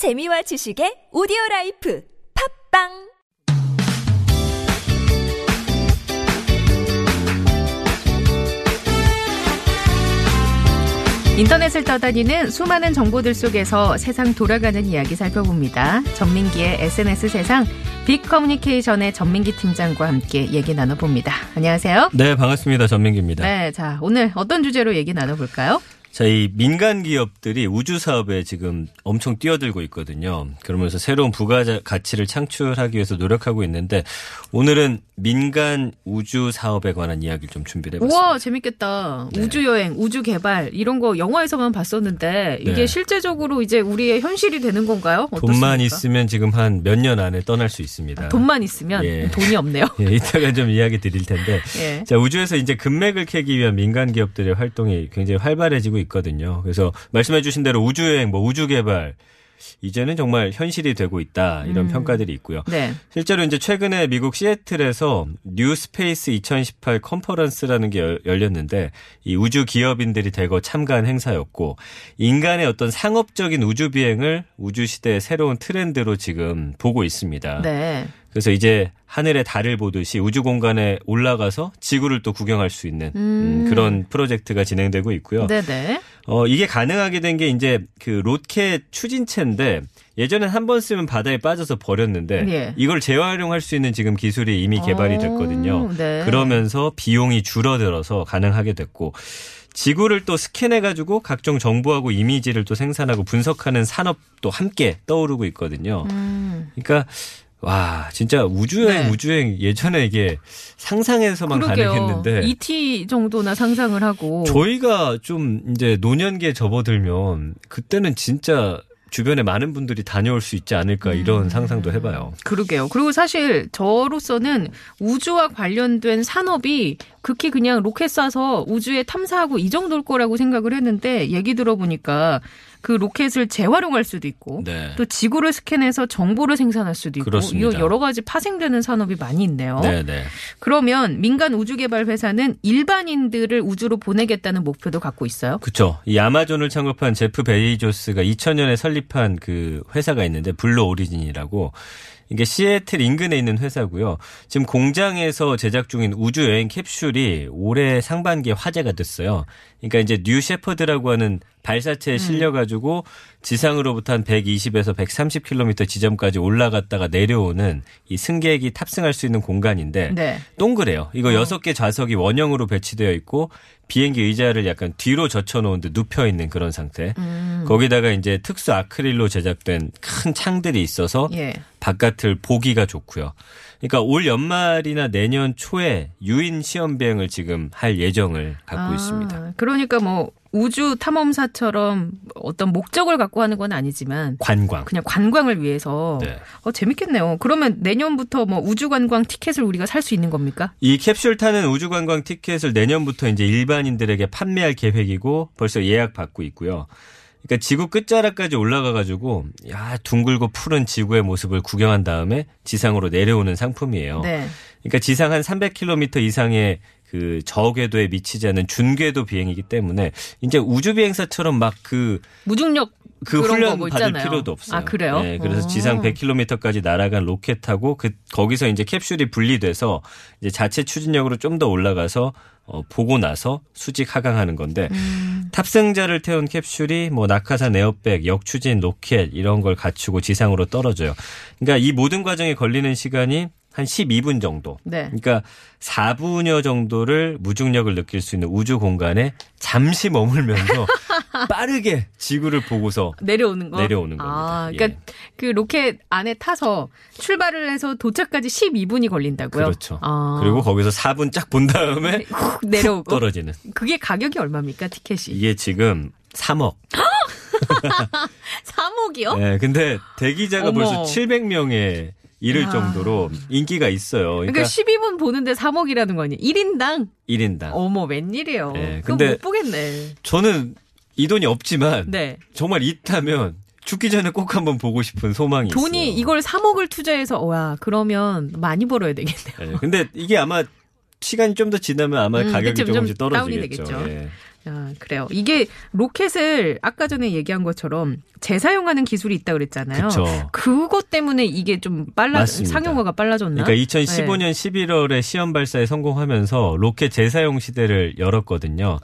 재미와 지식의 오디오 라이프 팟빵 인터넷을 떠다니는 수많은 정보들 속에서 세상 돌아가는 이야기 살펴봅니다. 전민기의 SNS 세상 빅 커뮤니케이션의 전민기 팀장과 함께 얘기 나눠봅니다. 안녕하세요. 네, 반갑습니다. 전민기입니다. 네, 자 오늘 어떤 주제로 얘기 나눠볼까요? 자, 이 민간 기업들이 우주 사업에 지금 엄청 뛰어들고 있거든요. 그러면서 새로운 부가 가치를 창출하기 위해서 노력하고 있는데 오늘은 민간 우주 사업에 관한 이야기를 좀 준비해 봤습니다. 우와, 재밌겠다. 네. 우주 여행, 우주 개발 이런 거 영화에서만 봤었는데 이게 네. 실제적으로 이제 우리의 현실이 되는 건가요? 돈만 어떻습니까? 있으면 지금 한 몇 년 안에 떠날 수 있습니다. 돈만 있으면 예. 돈이 없네요. 예, 이따가 좀 이야기 드릴 텐데. 예. 자, 우주에서 이제 금맥을 캐기 위한 민간 기업들의 활동이 굉장히 활발해지고 있거든요. 그래서 말씀해 주신 대로 우주여행, 뭐 우주개발, 이제는 정말 현실이 되고 있다. 이런 음. 평가들이 있고요. 네. 실제로 이제 최근에 미국 시애틀에서 뉴 스페이스 2018 컨퍼런스라는 게 열- 열렸는데 이 우주 기업인들이 대거 참가한 행사였고 인간의 어떤 상업적인 우주 비행을 우주 시대의 새로운 트렌드로 지금 보고 있습니다. 네. 그래서 이제 하늘의 달을 보듯이 우주 공간에 올라가서 지구를 또 구경할 수 있는 음, 그런 프로젝트가 진행되고 있고요. 네네. 어, 이게 가능하게 된 게 이제 그 로켓 추진체인데 예전엔 한번 쓰면 바다에 빠져서 버렸는데 예. 이걸 재활용할 수 있는 지금 기술이 이미 개발이 오, 됐거든요. 네. 그러면서 비용이 줄어들어서 가능하게 됐고 지구를 또 스캔해 가지고 각종 정보하고 이미지를 또 생산하고 분석하는 산업도 함께 떠오르고 있거든요. 음. 그러니까 와 진짜 우주여행 네. 우주여행 예전에 이게 상상해서만 그러게요. 가능했는데 ET 정도나 상상을 하고 저희가 좀 이제 노년기에 접어들면 그때는 진짜 주변에 많은 분들이 다녀올 수 있지 않을까 이런 음. 상상도 해봐요. 그러게요. 그리고 사실 저로서는 우주와 관련된 산업이 극히 그냥 로켓 쏴서 우주에 탐사하고 이 정도일 거라고 생각을 했는데 얘기 들어보니까 그 로켓을 재활용할 수도 있고 네. 또 지구를 스캔해서 정보를 생산할 수도 있고 그렇습니다. 여러 가지 파생되는 산업이 많이 있네요. 네네. 그러면 민간 우주개발 회사는 일반인들을 우주로 보내겠다는 목표도 갖고 있어요. 그쵸. 이 아마존을 창업한 제프 베이조스가 2000년에 설립한 그 회사가 있는데 블루 오리진이라고 이게 시애틀 인근에 있는 회사고요. 지금 공장에서 제작 중인 우주 여행 캡슐이 올해 상반기에 화제가 됐어요. 그러니까 이제 뉴 셰퍼드라고 하는 발사체에 실려 가지고 지상으로부터 한 120에서 130km 지점까지 올라갔다가 내려오는 이 승객이 탑승할 수 있는 공간인데 네. 동그래요. 이거 여섯 개 좌석이 원형으로 배치되어 있고 비행기 의자를 약간 뒤로 젖혀 놓은 듯 눕혀 있는 그런 상태. 음. 거기다가 이제 특수 아크릴로 제작된 큰 창들이 있어서 예. 바깥을 보기가 좋고요. 그러니까 올 연말이나 내년 초에 유인 시험 비행을 지금 할 예정을 갖고 아, 있습니다. 그러니까 뭐 우주 탐험사처럼 어떤 목적을 갖고 하는 건 아니지만 관광. 그냥 관광을 위해서 네. 어, 재밌겠네요. 그러면 내년부터 뭐 우주 관광 티켓을 우리가 살 수 있는 겁니까? 이 캡슐 타는 우주 관광 티켓을 내년부터 이제 일반인들에게 판매할 계획이고 벌써 예약 받고 있고요. 그러니까 지구 끝자락까지 올라가 가지고 야 둥글고 푸른 지구의 모습을 구경한 다음에 지상으로 내려오는 상품이에요. 네. 그러니까 지상 한 300km 이상의 그 저궤도에 미치지 않는 준궤도 비행이기 때문에 이제 우주 비행사처럼 막 그 무중력 그 훈련 받을 있잖아요. 필요도 없어요. 아 그래요? 네, 그래서 어. 지상 100km까지 날아간 로켓하고 그 거기서 이제 캡슐이 분리돼서 이제 자체 추진력으로 좀 더 올라가서 어, 보고 나서 수직 하강하는 건데 음. 탑승자를 태운 캡슐이 뭐 낙하산 에어백, 역추진 로켓 이런 걸 갖추고 지상으로 떨어져요. 그러니까 이 모든 과정에 걸리는 시간이 한 12분 정도. 네. 그러니까 4분여 정도를 무중력을 느낄 수 있는 우주 공간에 잠시 머물면서 빠르게 지구를 보고서 내려오는 거. 내려오는 겁니다. 아, 예. 그러니까 그 로켓 안에 타서 출발을 해서 도착까지 12분이 걸린다고요? 그렇죠. 아. 그리고 거기서 4분 짝본 다음에 훅 내려오고. 훅 떨어지는. 그게 가격이 얼마입니까 티켓이? 이게 지금 3억. 3억이요? 네, 근데 대기자가 어머. 벌써 700명에 이를 야. 정도로 인기가 있어요. 그러니까 그러니까 12분 보는데 3억이라는 거니? 1인당? 1인당. 어머, 웬일이에요. 네, 근데- 못 보겠네. 저는 이 돈이 없지만 네. 정말 있다면 죽기 전에 꼭 한번 보고 싶은 소망이 돈이 있어요. 이걸 3억을 투자해서, 와, 그러면 많이 벌어야 되겠네요. 네, 근데 이게 아마 시간이 좀 더 지나면 아마 음, 가격이 그쵸, 조금씩 떨어지겠죠. 예. 아, 그래요. 이게 로켓을 아까 전에 얘기한 것처럼 재사용하는 기술이 있다 그랬잖아요. 그쵸. 그것 때문에 이게 좀 빨라 맞습니다. 상용화가 빨라졌나? 그러니까 2015년 11월에 시험 발사에 성공하면서 로켓 재사용 시대를 열었거든요.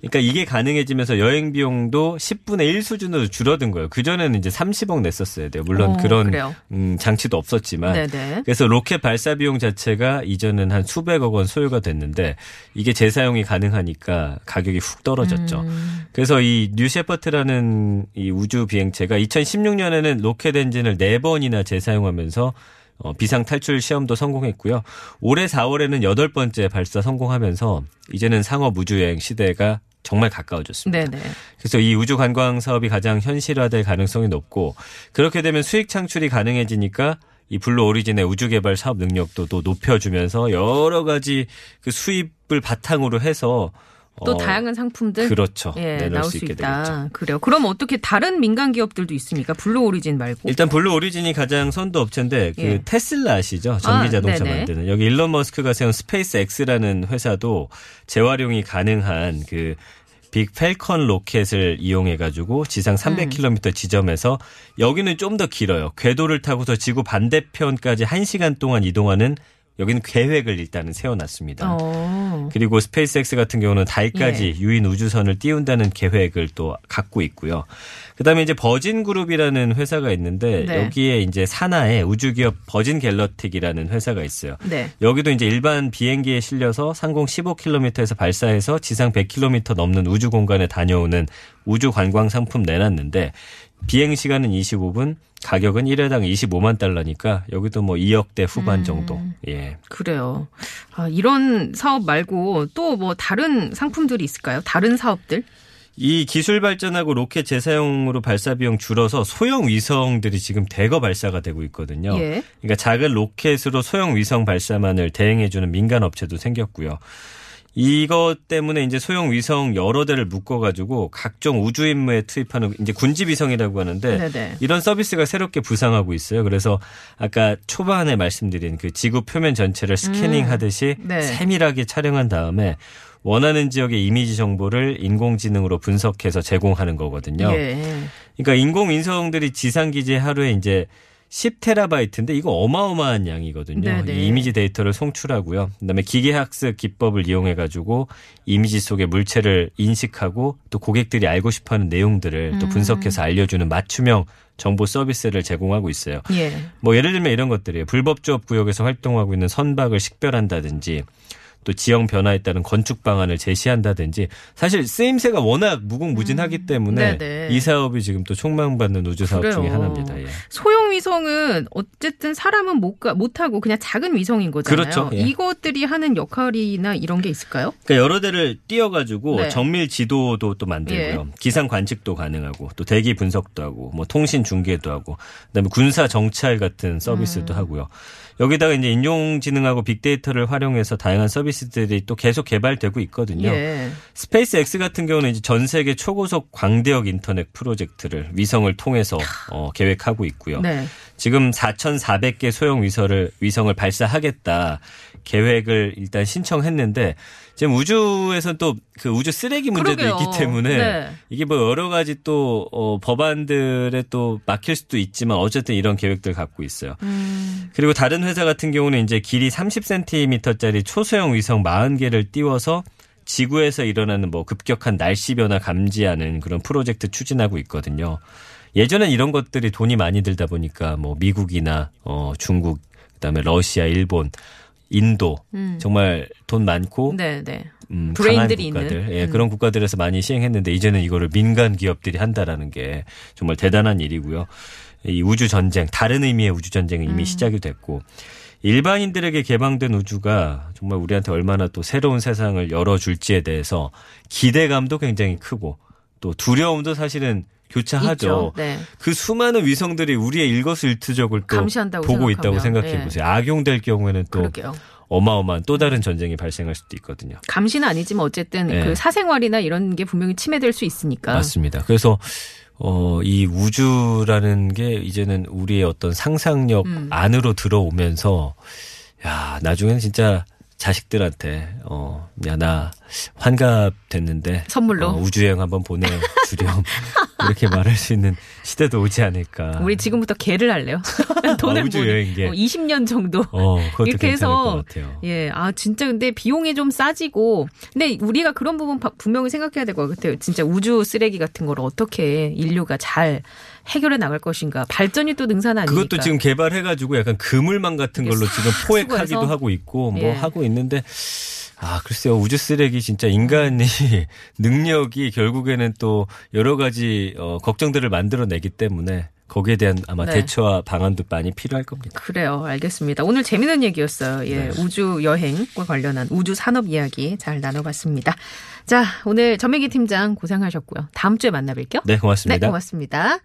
그러니까 이게 가능해지면서 여행 비용도 10분의 1 수준으로 줄어든 거예요. 그전에는 이제 30억 냈었어야 돼요. 물론 어, 그런. 음, 장치도 없었지만. 네네. 그래서 로켓 발사 비용 자체가 이전은 한 수백억 원 소요가 됐는데 이게 재사용이 가능하니까 가격이 훅 떨어졌죠. 음. 그래서 이 뉴셰퍼드라는 이 우주 비행체가 2016년에는 로켓 엔진을 4번이나 재사용하면서 어, 비상 탈출 시험도 성공했고요. 올해 4월에는 여덟 번째 발사 성공하면서 이제는 상업 우주 여행 시대가 정말 가까워졌습니다. 네네. 그래서 이 우주 관광 사업이 가장 현실화될 가능성이 높고 그렇게 되면 수익 창출이 가능해지니까 이 블루 오리진의 우주 개발 사업 능력도 또 높여주면서 여러 가지 그 수입을 바탕으로 해서 또 어, 다양한 상품들 그렇죠. 예, 내놓을 나올 수 수, 있게 있다. 되겠죠. 그래요. 그럼 어떻게 다른 민간 기업들도 있습니까? 블루 오리진 말고. 일단 블루 오리진이 가장 선도 업체인데 그 예. 테슬라 아시죠? 전기 아, 자동차 네네. 만드는 여기 일론 머스크가 세운 스페이스 X라는 회사도 재활용이 가능한 그 빅 팰컨 로켓을 이용해 가지고 지상 300km 지점에서 여기는 좀 더 길어요. 궤도를 타고서 지구 반대편까지 1시간 동안 이동하는 여기는 계획을 일단은 세워놨습니다. 어. 그리고 스페이스X 같은 경우는 달까지 예. 유인 우주선을 띄운다는 계획을 또 갖고 있고요. 그다음에 이제 버진 그룹이라는 회사가 있는데 네. 여기에 이제 산하에 우주 기업 버진 갤럭틱이라는 회사가 있어요. 네. 여기도 이제 일반 비행기에 실려서 상공 15km에서 발사해서 지상 100km 넘는 우주 공간에 다녀오는 우주 관광 상품 내놨는데 비행 시간은 25분, 가격은 1회당 25만 달러니까 여기도 뭐 2억대 후반 정도. 예. 그래요. 아, 이런 사업 말고 또 뭐 다른 상품들이 있을까요? 다른 사업들? 이 기술 발전하고 로켓 재사용으로 발사 비용 줄어서 소형 위성들이 지금 대거 발사가 되고 있거든요. 예. 그러니까 작은 로켓으로 소형 위성 발사만을 대행해주는 민간 업체도 생겼고요. 이것 때문에 이제 소형 위성 여러 대를 묶어가지고 각종 우주 임무에 투입하는 이제 군지 위성이라고 하는데 네네. 이런 서비스가 새롭게 부상하고 있어요. 그래서 아까 초반에 말씀드린 그 지구 표면 전체를 스캐닝하듯이 네. 세밀하게 촬영한 다음에 원하는 지역의 이미지 정보를 인공지능으로 분석해서 제공하는 거거든요. 예. 그러니까 인공위성들이 지상기지에 하루에 이제 10테라바이트인데 이거 어마어마한 양이거든요. 네네. 이 이미지 데이터를 송출하고요. 그다음에 기계 학습 기법을 이용해 가지고 이미지 속의 물체를 인식하고 또 고객들이 알고 싶어 하는 내용들을 또 분석해서 알려 주는 맞춤형 정보 서비스를 제공하고 있어요. 예. 뭐 예를 들면 이런 것들이에요. 불법 조업 구역에서 활동하고 있는 선박을 식별한다든지 또 지형 변화에 따른 건축 방안을 제시한다든지 사실 쓰임새가 워낙 무궁무진하기 때문에 음. 이 사업이 지금 또 촉망받는 우주 사업 그래요. 중에 하나입니다. 예. 소형 위성은 어쨌든 사람은 못, 가, 못 하고 그냥 작은 위성인 거잖아요. 그렇죠. 예. 이것들이 하는 역할이나 이런 게 있을까요? 그러니까 여러 대를 띄워가지고 네. 정밀 지도도 또 만들고요. 기상 관측도 가능하고 또 대기 분석도 하고 뭐 통신 중계도 하고 그다음에 군사 정찰 같은 음. 서비스도 하고요. 여기다가 이제 인공지능하고 빅데이터를 활용해서 다양한 서비스들이 또 계속 개발되고 있거든요. 예. 스페이스 X 같은 경우는 이제 전 세계 초고속 광대역 인터넷 프로젝트를 위성을 통해서 어, 계획하고 있고요. 네. 지금 4,400개 소형 위성을 위성을 발사하겠다 계획을 일단 신청했는데 지금 우주에서 또그 우주 쓰레기 문제도 그러게요. 있기 때문에 네. 이게 뭐 여러 가지 또 어, 법안들에 또 막힐 수도 있지만 어쨌든 이런 계획들 갖고 있어요. 음. 그리고 다른 회사 같은 경우는 이제 길이 30cm짜리 초소형 위성 40개를 띄워서 지구에서 일어나는 뭐 급격한 날씨 변화 감지하는 그런 프로젝트 추진하고 있거든요. 예전엔 이런 것들이 돈이 많이 들다 보니까 뭐 미국이나 어 중국 그다음에 러시아, 일본, 인도 정말 돈 많고 네, 네. 음, 브레인들이 국가들, 있는. 예, 음. 그런 국가들에서 많이 시행했는데 이제는 이거를 민간 기업들이 한다라는 게 정말 대단한 일이고요. 이 우주 전쟁, 다른 의미의 우주 전쟁은 음. 이미 시작이 됐고 일반인들에게 개방된 우주가 정말 우리한테 얼마나 또 새로운 세상을 열어줄지에 대해서 기대감도 굉장히 크고 또 두려움도 사실은 교차하죠. 네. 그 수많은 위성들이 우리의 일거수일투족을 또 보고 있다고 생각하면, 생각해 예. 보세요. 악용될 경우에는 또 그러게요. 어마어마한 또 다른 전쟁이 발생할 수도 있거든요. 감시는 아니지만 어쨌든 네. 그 사생활이나 이런 게 분명히 침해될 수 있으니까. 맞습니다. 그래서 어, 이 우주라는 게 이제는 우리의 어떤 상상력 음. 안으로 들어오면서 야, 나중에는 진짜 자식들한테 어, 야, 나 환갑됐는데 선물로. 어, 우주여행 한번 보내주렴 이렇게 말할 수 있는 시대도 오지 않을까. 우리 지금부터 개를 할래요. 돈을 아, 우주 여행계. 어, 20년 정도. 어, 이렇게 해서. 예, 아 진짜 근데 비용이 좀 싸지고 근데 우리가 그런 부분 바- 분명히 생각해야 될 것 같아요. 진짜 우주 쓰레기 같은 걸 어떻게 인류가 잘 해결해 나갈 것인가. 발전이 또 능사는 아니니까. 그것도 지금 개발해가지고 약간 그물망 같은 걸로 싹 지금 포획하기도. 하고 있고 뭐 예. 하고 있는데 아 글쎄요 우주 쓰레기 진짜 인간이 능력이 결국에는 또 여러 가지 어, 걱정들을 만들어내기 때문에 거기에 대한 아마 네. 대처와 방안도 많이 필요할 겁니다. 그래요. 알겠습니다. 오늘 재미있는 얘기였어요. 예, 네. 우주 여행과 관련한 우주 산업 이야기 잘 나눠봤습니다. 자, 오늘 전매기 팀장 고생하셨고요. 다음 주에 만나뵐게요. 네 고맙습니다. 네, 고맙습니다.